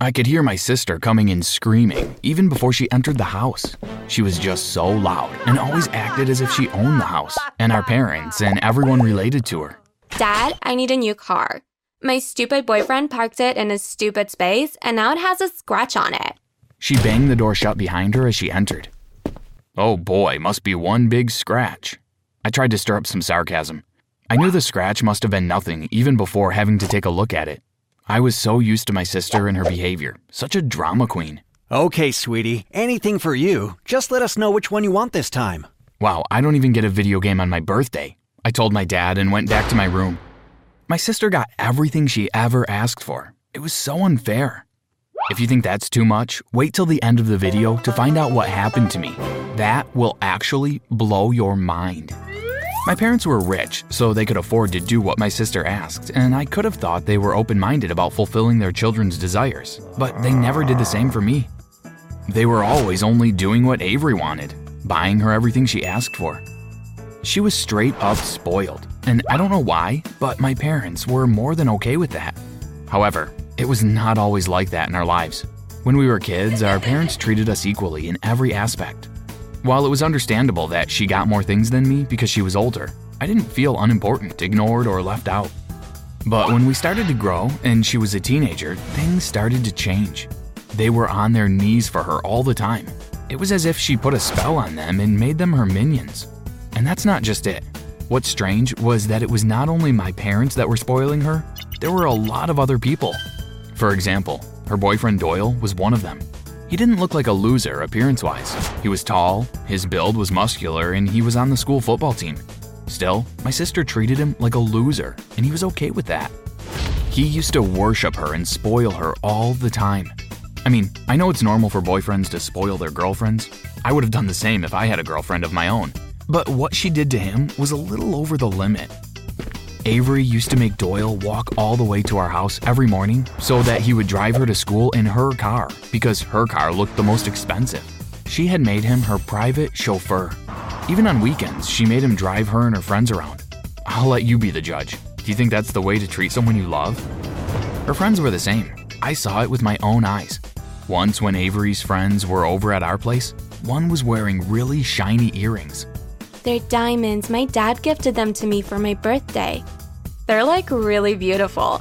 I could hear my sister coming in screaming, even before she entered the house. She was just so loud and always acted as if she owned the house, and our parents, and everyone related to her. Dad, I need a new car. My stupid boyfriend parked it in his stupid space, and now it has a scratch on it. She banged the door shut behind her as she entered. Oh boy, must be one big scratch. I tried to stir up some sarcasm. I knew the scratch must have been nothing even before having to take a look at it. I was so used to my sister and her behavior, such a drama queen. Okay, sweetie, anything for you. Just let us know which one you want this time. Wow, I don't even get a video game on my birthday. I told my dad and went back to my room. My sister got everything she ever asked for. It was so unfair. If you think that's too much, wait till the end of the video to find out what happened to me. That will actually blow your mind. My parents were rich, so they could afford to do what my sister asked, and I could have thought they were open minded about fulfilling their children's desires, but they never did the same for me. They were always only doing what Avery wanted, buying her everything she asked for. She was straight up spoiled, and I don't know why, but my parents were more than okay with that. However, it was not always like that in our lives. When we were kids, our parents treated us equally in every aspect. While it was understandable that she got more things than me because she was older, I didn't feel unimportant, ignored, or left out. But when we started to grow and she was a teenager, things started to change. They were on their knees for her all the time. It was as if she put a spell on them and made them her minions. And that's not just it. What's strange was that it was not only my parents that were spoiling her, there were a lot of other people. For example, her boyfriend Doyle was one of them. He didn't look like a loser appearance wise. He was tall, his build was muscular, and he was on the school football team. Still, my sister treated him like a loser, and he was okay with that. He used to worship her and spoil her all the time. I mean, I know it's normal for boyfriends to spoil their girlfriends. I would have done the same if I had a girlfriend of my own. But what she did to him was a little over the limit. Avery used to make Doyle walk all the way to our house every morning so that he would drive her to school in her car because her car looked the most expensive. She had made him her private chauffeur. Even on weekends, she made him drive her and her friends around. I'll let you be the judge. Do you think that's the way to treat someone you love? Her friends were the same. I saw it with my own eyes. Once, when Avery's friends were over at our place, one was wearing really shiny earrings. They're diamonds. My dad gifted them to me for my birthday. They're like really beautiful.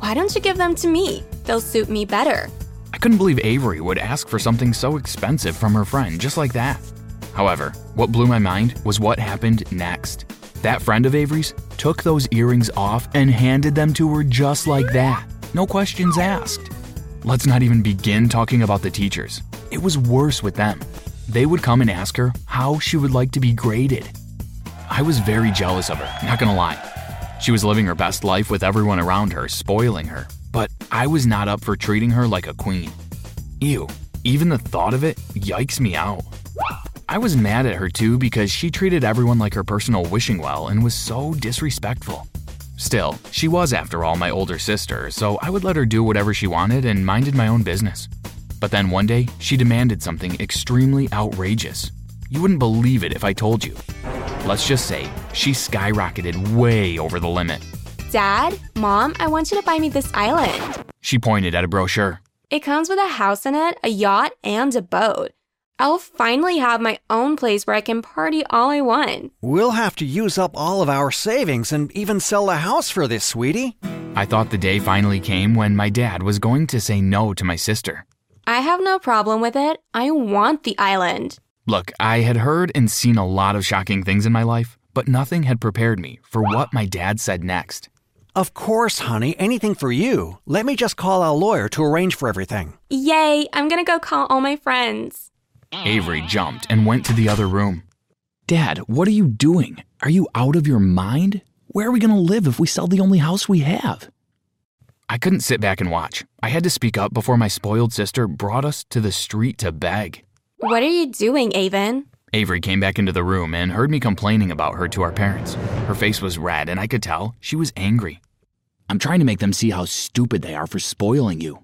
Why don't you give them to me? They'll suit me better. I couldn't believe Avery would ask for something so expensive from her friend just like that. However, what blew my mind was what happened next. That friend of Avery's took those earrings off and handed them to her just like that. No questions asked. Let's not even begin talking about the teachers. It was worse with them. They would come and ask her how she would like to be graded. I was very jealous of her, not gonna lie. She was living her best life with everyone around her, spoiling her, but I was not up for treating her like a queen. Ew, even the thought of it yikes me out. I was mad at her too because she treated everyone like her personal wishing well and was so disrespectful. Still, she was, after all, my older sister, so I would let her do whatever she wanted and minded my own business. But then one day, she demanded something extremely outrageous. You wouldn't believe it if I told you. Let's just say she skyrocketed way over the limit. Dad, Mom, I want you to buy me this island. She pointed at a brochure. It comes with a house in it, a yacht, and a boat. I'll finally have my own place where I can party all I want. We'll have to use up all of our savings and even sell the house for this, sweetie. I thought the day finally came when my dad was going to say no to my sister. I have no problem with it. I want the island. Look, I had heard and seen a lot of shocking things in my life, but nothing had prepared me for what my dad said next. Of course, honey, anything for you. Let me just call our lawyer to arrange for everything. Yay, I'm gonna go call all my friends. Avery jumped and went to the other room. Dad, what are you doing? Are you out of your mind? Where are we going to live if we sell the only house we have? I couldn't sit back and watch. I had to speak up before my spoiled sister brought us to the street to beg. What are you doing, Avon? Avery came back into the room and heard me complaining about her to our parents. Her face was red, and I could tell she was angry. I'm trying to make them see how stupid they are for spoiling you.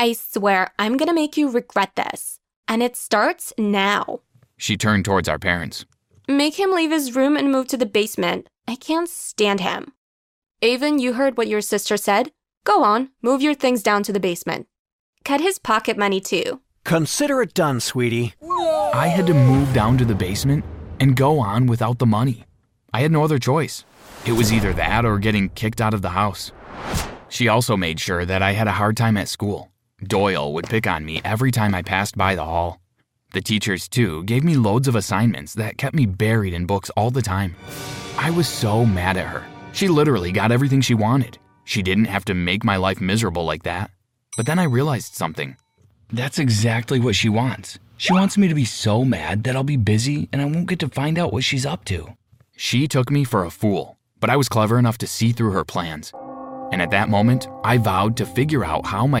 I swear, I'm gonna make you regret this. And it starts now. She turned towards our parents. Make him leave his room and move to the basement. I can't stand him. Avon, you heard what your sister said. Go on, move your things down to the basement. Cut his pocket money too. Consider it done, sweetie. I had to move down to the basement and go on without the money. I had no other choice. It was either that or getting kicked out of the house. She also made sure that I had a hard time at school. Doyle would pick on me every time I passed by the hall. The teachers, too, gave me loads of assignments that kept me buried in books all the time. I was so mad at her. She literally got everything she wanted. She didn't have to make my life miserable like that. But then I realized something. That's exactly what she wants. She wants me to be so mad that I'll be busy and I won't get to find out what she's up to. She took me for a fool, but I was clever enough to see through her plans. And at that moment, I vowed to figure out how my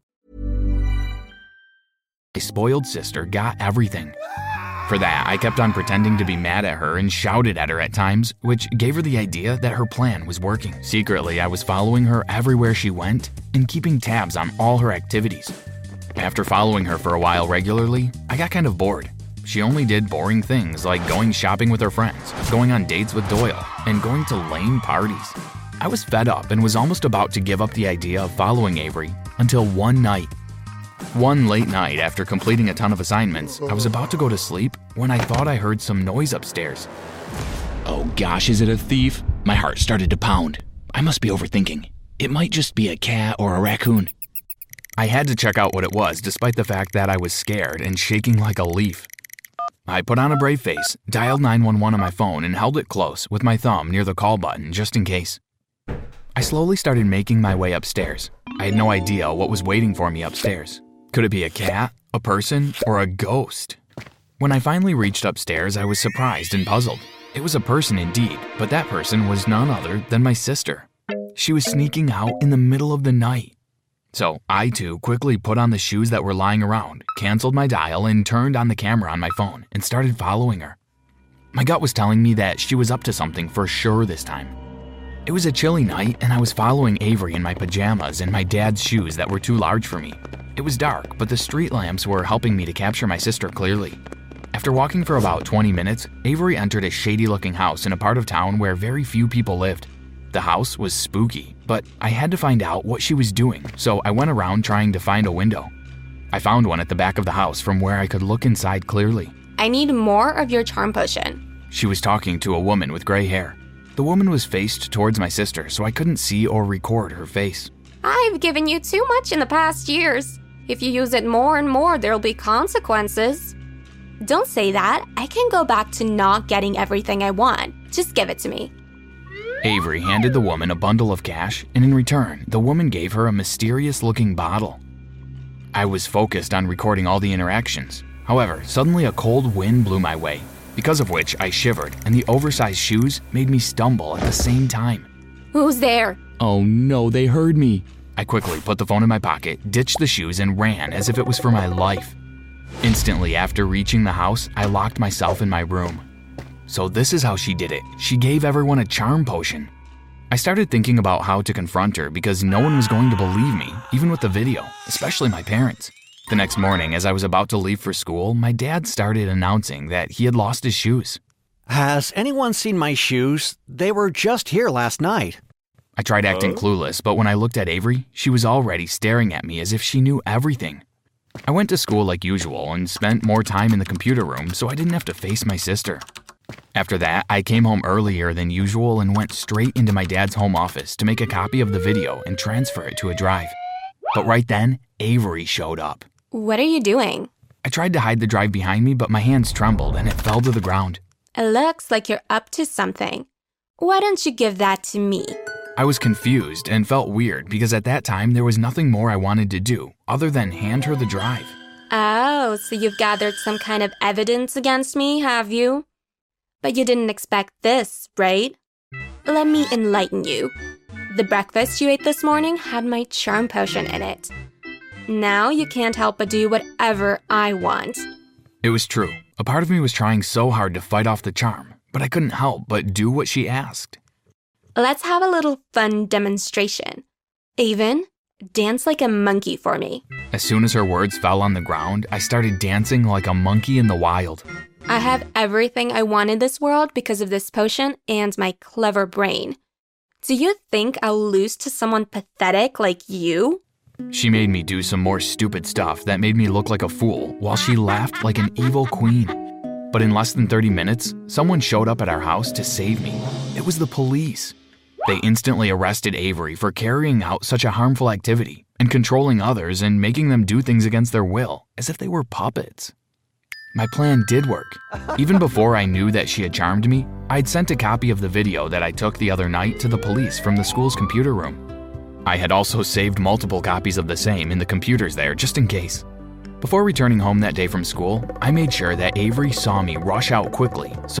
My spoiled sister got everything. For that, I kept on pretending to be mad at her and shouted at her at times, which gave her the idea that her plan was working. Secretly, I was following her everywhere she went and keeping tabs on all her activities. After following her for a while regularly, I got kind of bored. She only did boring things like going shopping with her friends, going on dates with Doyle, and going to lame parties. I was fed up and was almost about to give up the idea of following Avery until one night. One late night, after completing a ton of assignments, I was about to go to sleep when I thought I heard some noise upstairs. Oh gosh, is it a thief? My heart started to pound. I must be overthinking. It might just be a cat or a raccoon. I had to check out what it was, despite the fact that I was scared and shaking like a leaf. I put on a brave face, dialed 911 on my phone, and held it close with my thumb near the call button just in case. I slowly started making my way upstairs. I had no idea what was waiting for me upstairs. Could it be a cat, a person, or a ghost? When I finally reached upstairs, I was surprised and puzzled. It was a person indeed, but that person was none other than my sister. She was sneaking out in the middle of the night. So I too quickly put on the shoes that were lying around, canceled my dial, and turned on the camera on my phone and started following her. My gut was telling me that she was up to something for sure this time. It was a chilly night, and I was following Avery in my pajamas and my dad's shoes that were too large for me. It was dark, but the street lamps were helping me to capture my sister clearly. After walking for about 20 minutes, Avery entered a shady looking house in a part of town where very few people lived. The house was spooky, but I had to find out what she was doing, so I went around trying to find a window. I found one at the back of the house from where I could look inside clearly. I need more of your charm potion. She was talking to a woman with gray hair. The woman was faced towards my sister, so I couldn't see or record her face. I've given you too much in the past years. If you use it more and more, there'll be consequences. Don't say that. I can go back to not getting everything I want. Just give it to me. Avery handed the woman a bundle of cash, and in return, the woman gave her a mysterious looking bottle. I was focused on recording all the interactions. However, suddenly a cold wind blew my way, because of which I shivered, and the oversized shoes made me stumble at the same time. Who's there? Oh no, they heard me. I quickly put the phone in my pocket, ditched the shoes, and ran as if it was for my life. Instantly after reaching the house, I locked myself in my room. So, this is how she did it. She gave everyone a charm potion. I started thinking about how to confront her because no one was going to believe me, even with the video, especially my parents. The next morning, as I was about to leave for school, my dad started announcing that he had lost his shoes. Has anyone seen my shoes? They were just here last night. I tried acting clueless, but when I looked at Avery, she was already staring at me as if she knew everything. I went to school like usual and spent more time in the computer room so I didn't have to face my sister. After that, I came home earlier than usual and went straight into my dad's home office to make a copy of the video and transfer it to a drive. But right then, Avery showed up. What are you doing? I tried to hide the drive behind me, but my hands trembled and it fell to the ground. It looks like you're up to something. Why don't you give that to me? I was confused and felt weird because at that time there was nothing more I wanted to do other than hand her the drive. Oh, so you've gathered some kind of evidence against me, have you? But you didn't expect this, right? Let me enlighten you. The breakfast you ate this morning had my charm potion in it. Now you can't help but do whatever I want. It was true. A part of me was trying so hard to fight off the charm, but I couldn't help but do what she asked. Let's have a little fun demonstration. Avon, dance like a monkey for me. As soon as her words fell on the ground, I started dancing like a monkey in the wild. I have everything I want in this world because of this potion and my clever brain. Do you think I'll lose to someone pathetic like you? She made me do some more stupid stuff that made me look like a fool while she laughed like an evil queen. But in less than 30 minutes, someone showed up at our house to save me. It was the police. They instantly arrested Avery for carrying out such a harmful activity and controlling others and making them do things against their will, as if they were puppets. My plan did work. Even before I knew that she had charmed me, I'd sent a copy of the video that I took the other night to the police from the school's computer room. I had also saved multiple copies of the same in the computers there just in case. Before returning home that day from school, I made sure that Avery saw me rush out quickly so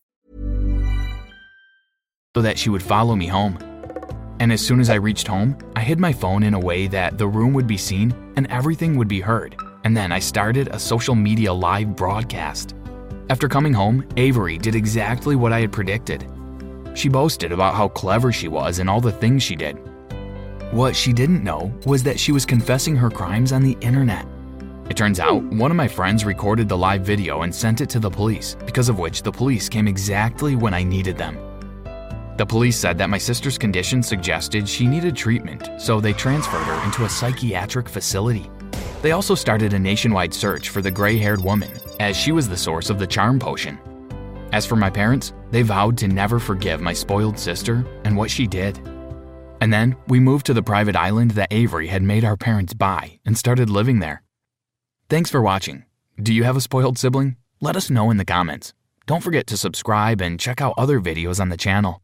So that she would follow me home. And as soon as I reached home, I hid my phone in a way that the room would be seen and everything would be heard. And then I started a social media live broadcast. After coming home, Avery did exactly what I had predicted. She boasted about how clever she was and all the things she did. What she didn't know was that she was confessing her crimes on the internet. It turns out hmm. one of my friends recorded the live video and sent it to the police, because of which the police came exactly when I needed them. The police said that my sister's condition suggested she needed treatment, so they transferred her into a psychiatric facility. They also started a nationwide search for the gray haired woman, as she was the source of the charm potion. As for my parents, they vowed to never forgive my spoiled sister and what she did. And then we moved to the private island that Avery had made our parents buy and started living there. Thanks for watching. Do you have a spoiled sibling? Let us know in the comments. Don't forget to subscribe and check out other videos on the channel.